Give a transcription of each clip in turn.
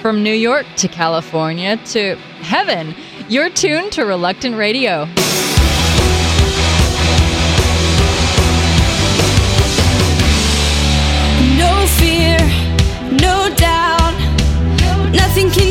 From New York to California to heaven, you're tuned to Reluctant Radio. No fear, no doubt, nothing can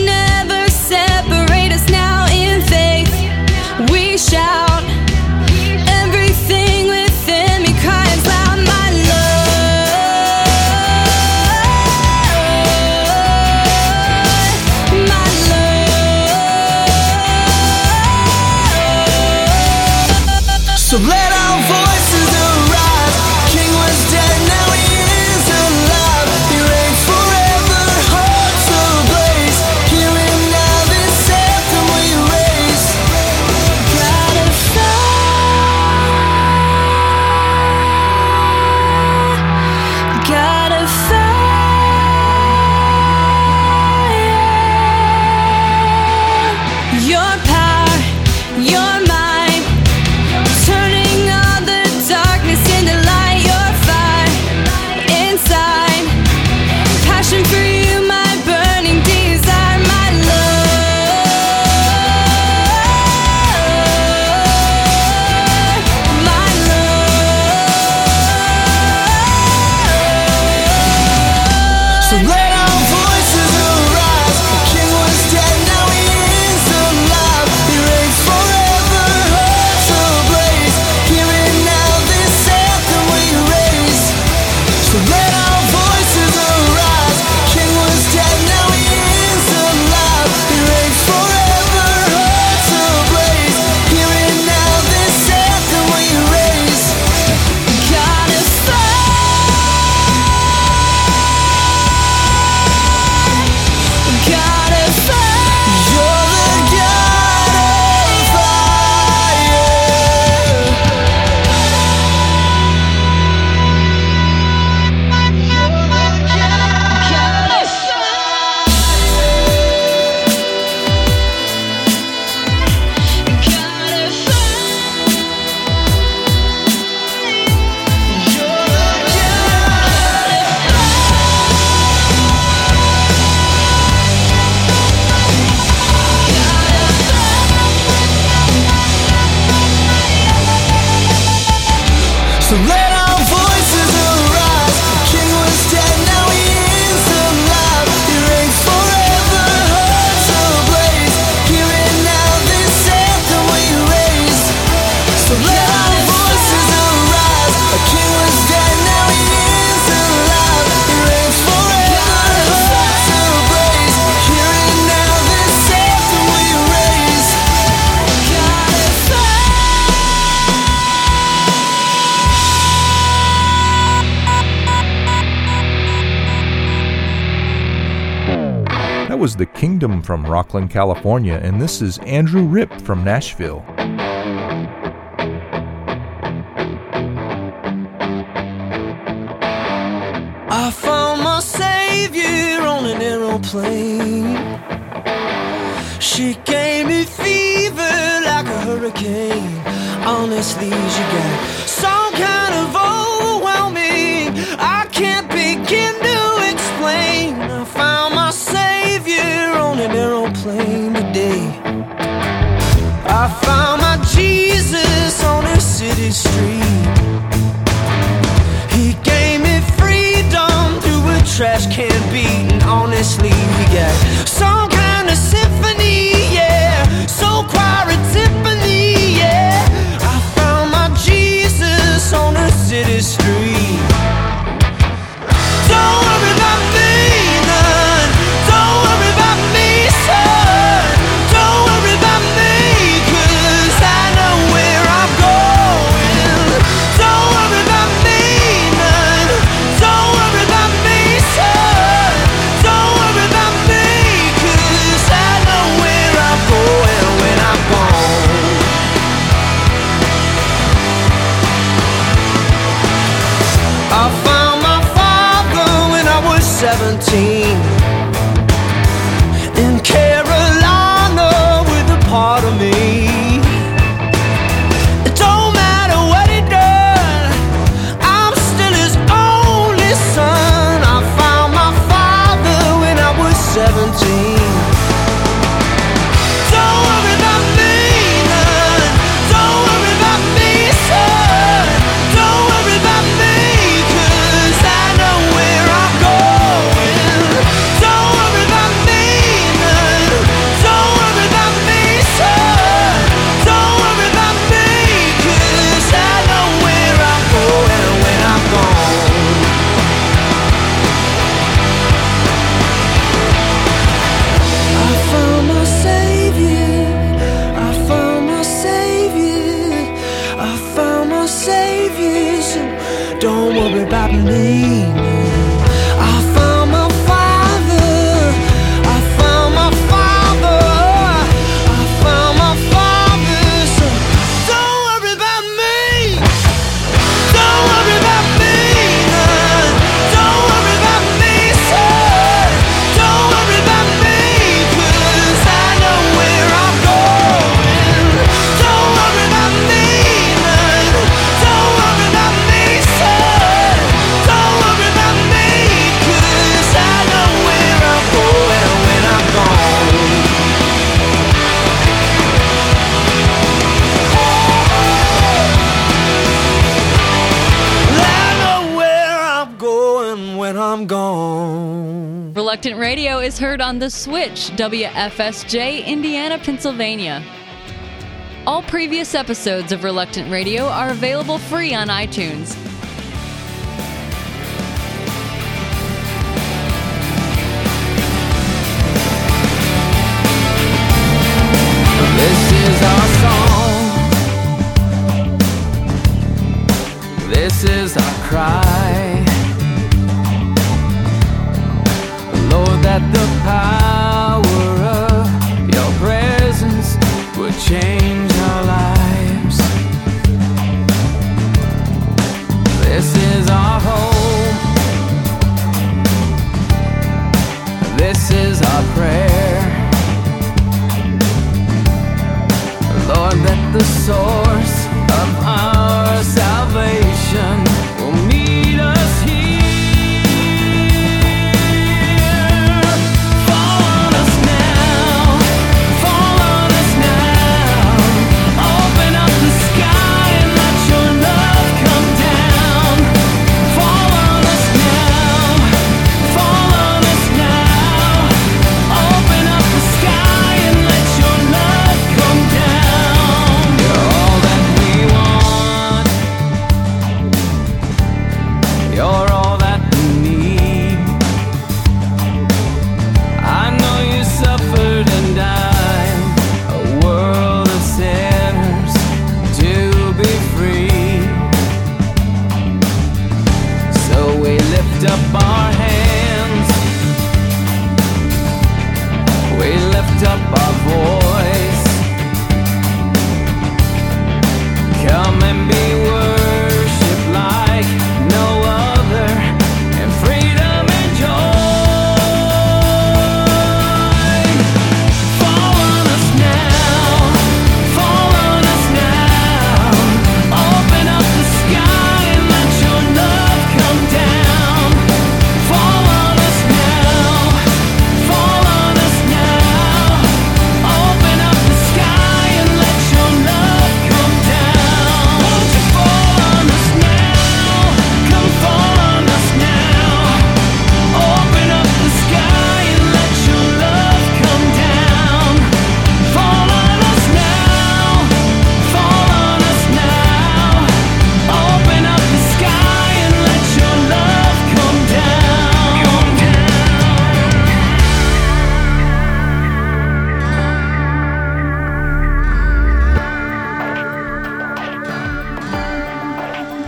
Kingdom from Rocklin, California, and this is Andrew Ripp from Nashville. I found my savior on an aeroplane. She gave me fever like a hurricane. Honestly, you got some kind of overwhelming. I can't begin. To trash can beat, and honestly, we got some. 17 I found my saviors, so don't worry about me. heard on The Switch, WFSJ, Indiana, Pennsylvania. All previous episodes of Reluctant Radio are available free on iTunes. This is our cry. that the power of your presence would change our lives. This is our home. This is our prayer. Lord, that the source of our salvation.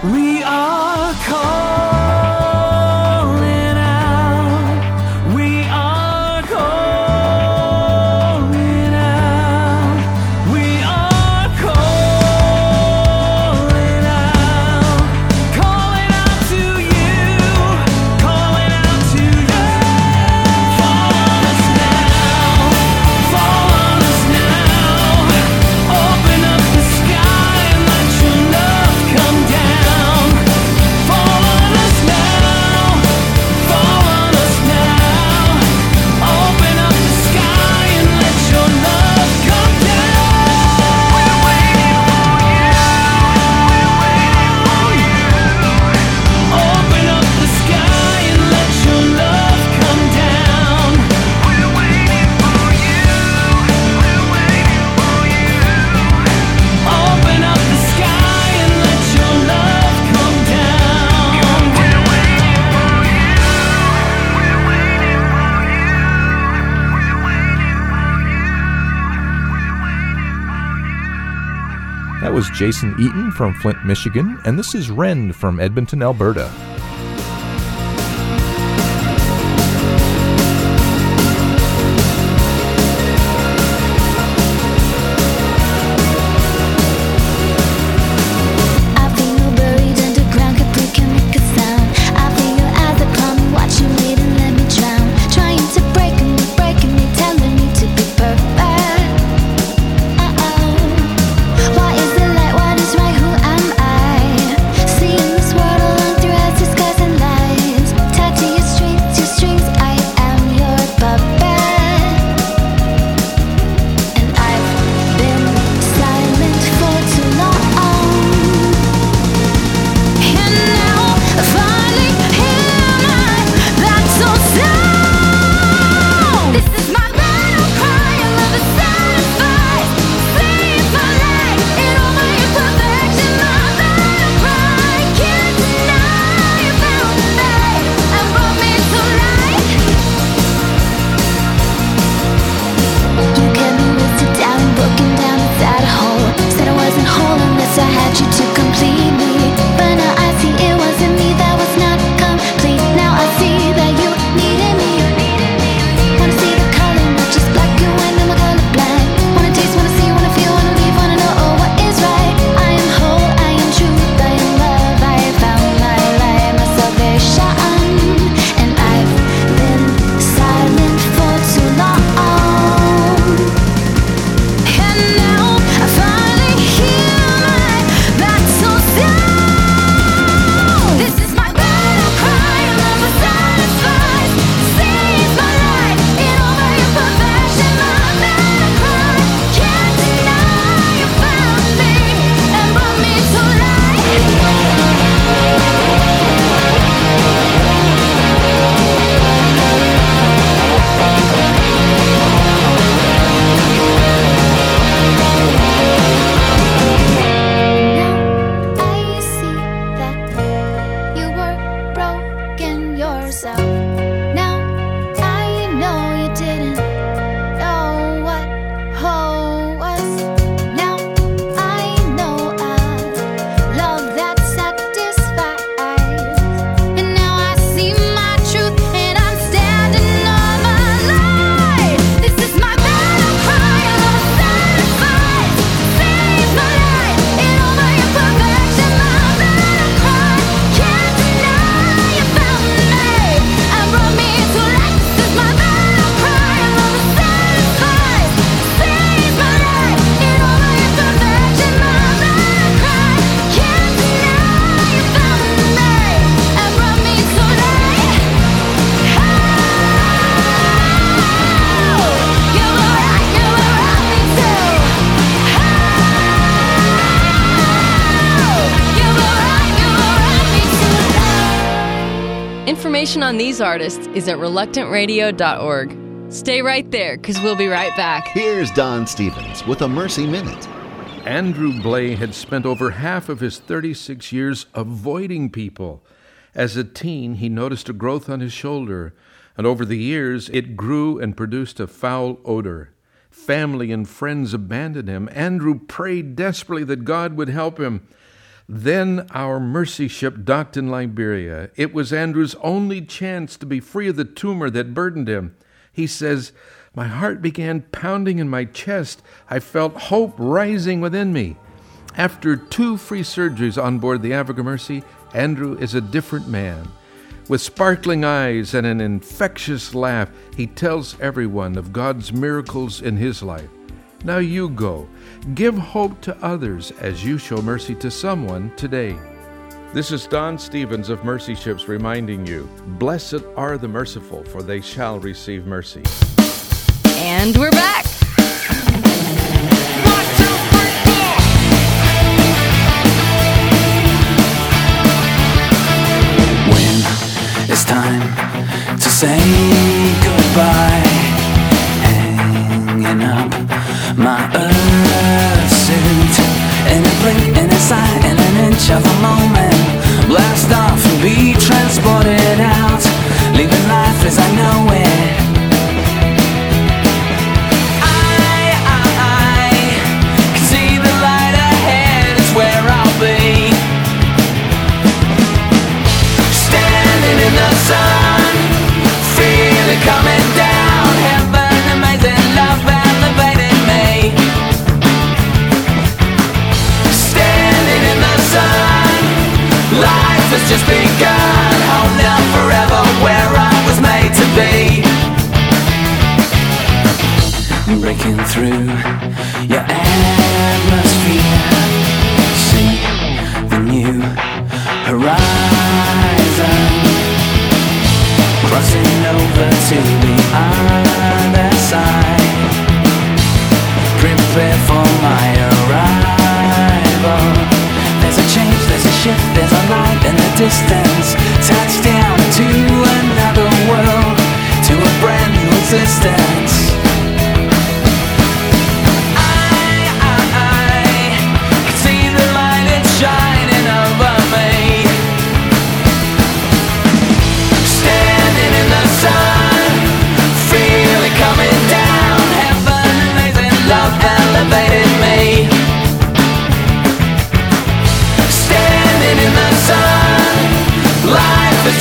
We Was Jason Eaton from Flint, Michigan, and this is Rend from Edmonton, Alberta. Information on these artists is at reluctantradio.org. Stay right there, because we'll be right back. Here's Don Stephens with a Mercy Minute. Andrew Blay had spent over half of his 36 years avoiding people. As a teen, he noticed a growth on his shoulder, and over the years, it grew and produced a foul odor. Family and friends abandoned him. Andrew prayed desperately that God would help him. Then our mercy ship docked in Liberia. It was Andrew's only chance to be free of the tumor that burdened him. He says, My heart began pounding in my chest. I felt hope rising within me. After two free surgeries on board the Africa Mercy, Andrew is a different man. With sparkling eyes and an infectious laugh, he tells everyone of God's miracles in his life. Now you go Give hope to others as you show mercy to someone today. This is Don Stephens of Mercy Ships reminding you Blessed are the merciful, for they shall receive mercy. And we're back. When it's time to say as I know it.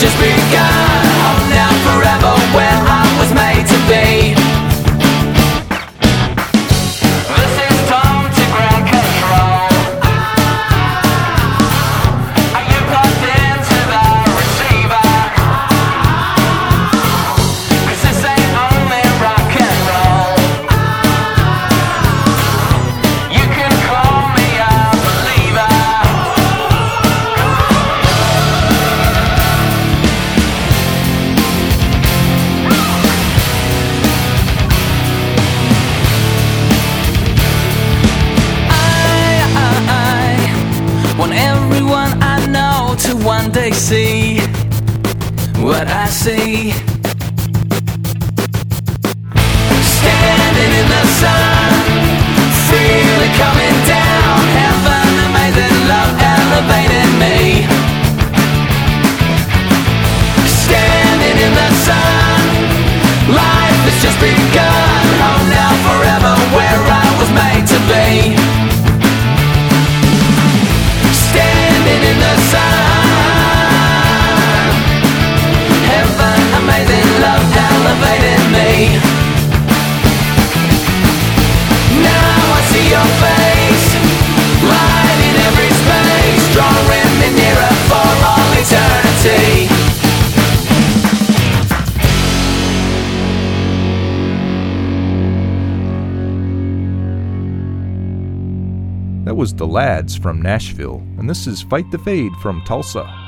just begun. Lads from Nashville, and this is Fight the Fade from Tulsa.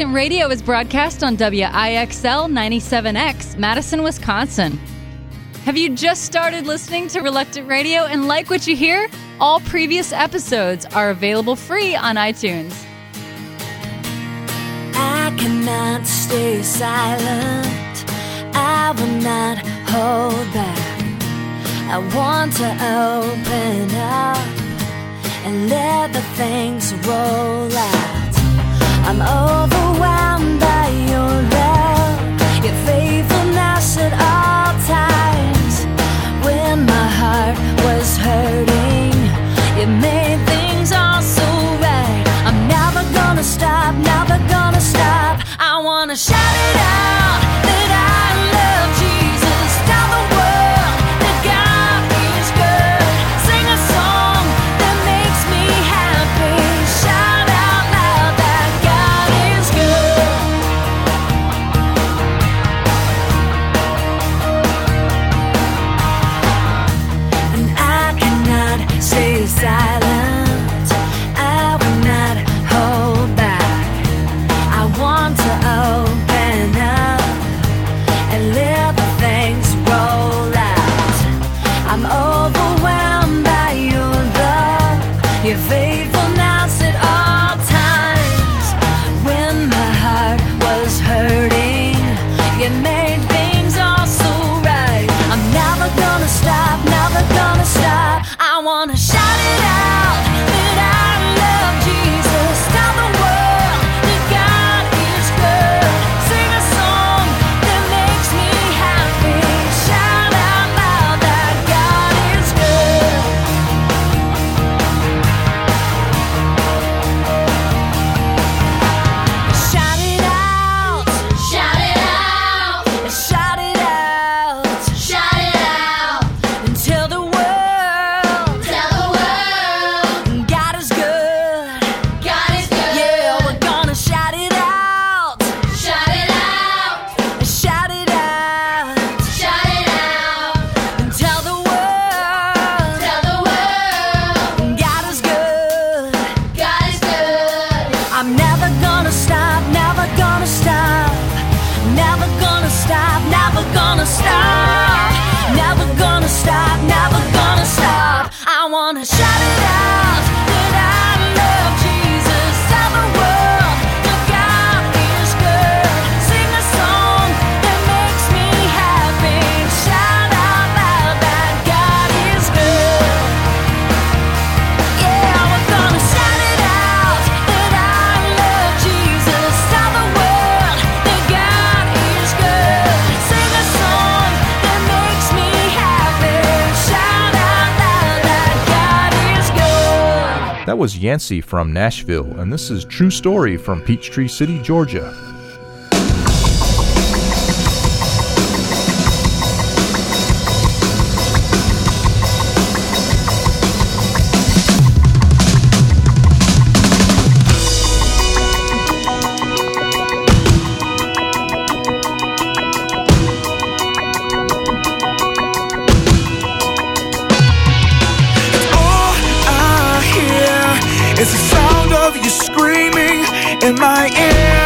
Reluctant Radio is broadcast on WIXL 97X, Madison, Wisconsin. Have you just started listening to Reluctant Radio and like what you hear? All previous episodes are available free on iTunes. I cannot stay silent. I will not hold back. I want to open up and let the things roll out. I'm overwhelmed by your love, your faithfulness at all times. When my heart was hurting, you made things all so right. I'm never gonna stop, never gonna stop. I wanna shout it out. was Yancey from Nashville, and this is True Story from Peachtree City, Georgia. in my ear.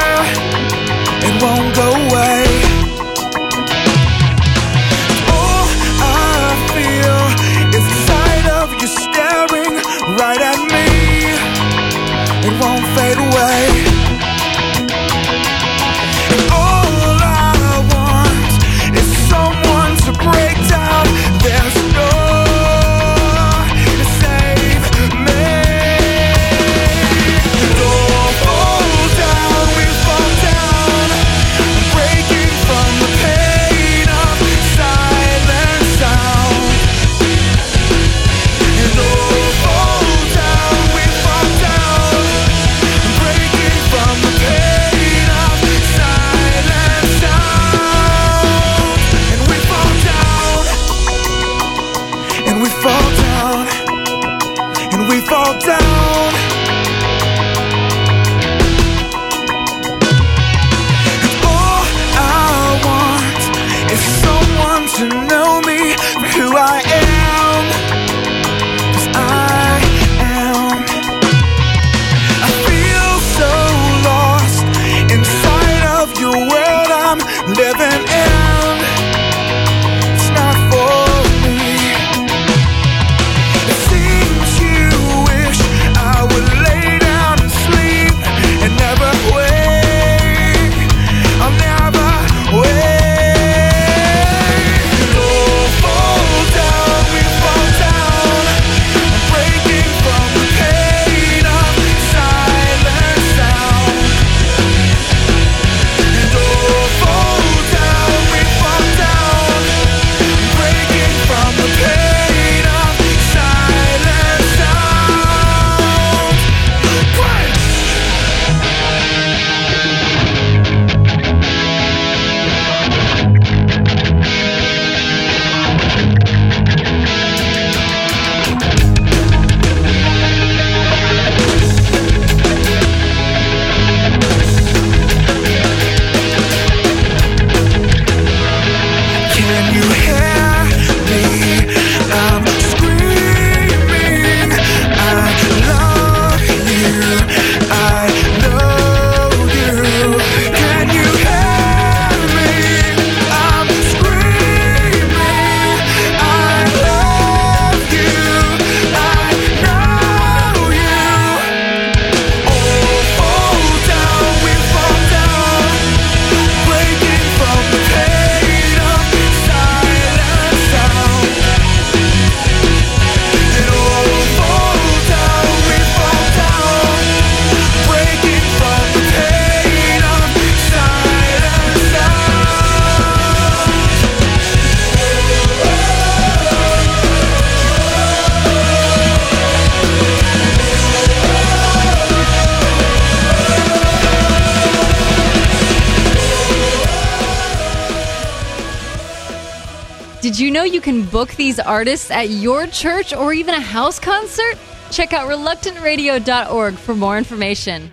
Can book these artists at your church or even a house concert? Check out reluctantradio.org for more information.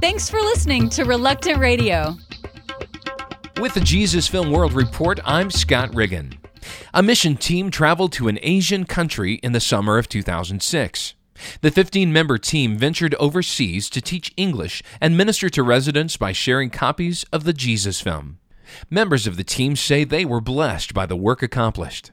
Thanks for listening to Reluctant Radio. With the Jesus Film World Report, I'm Scott Riggin. A mission team traveled to an Asian country in the summer of 2006. The 15 member team ventured overseas to teach English and minister to residents by sharing copies of the Jesus film. Members of the team say they were blessed by the work accomplished.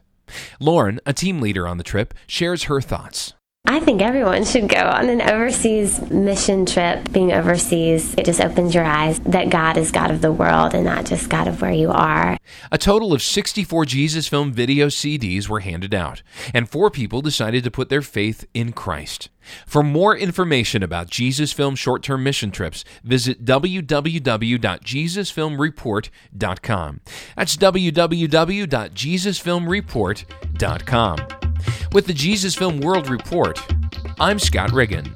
Lauren, a team leader on the trip, shares her thoughts. I think everyone should go on an overseas mission trip. Being overseas, it just opens your eyes that God is God of the world and not just God of where you are. A total of 64 Jesus Film video CDs were handed out, and four people decided to put their faith in Christ. For more information about Jesus Film short term mission trips, visit www.jesusfilmreport.com. That's www.jesusfilmreport.com. With the Jesus Film World Report, I'm Scott Riggin.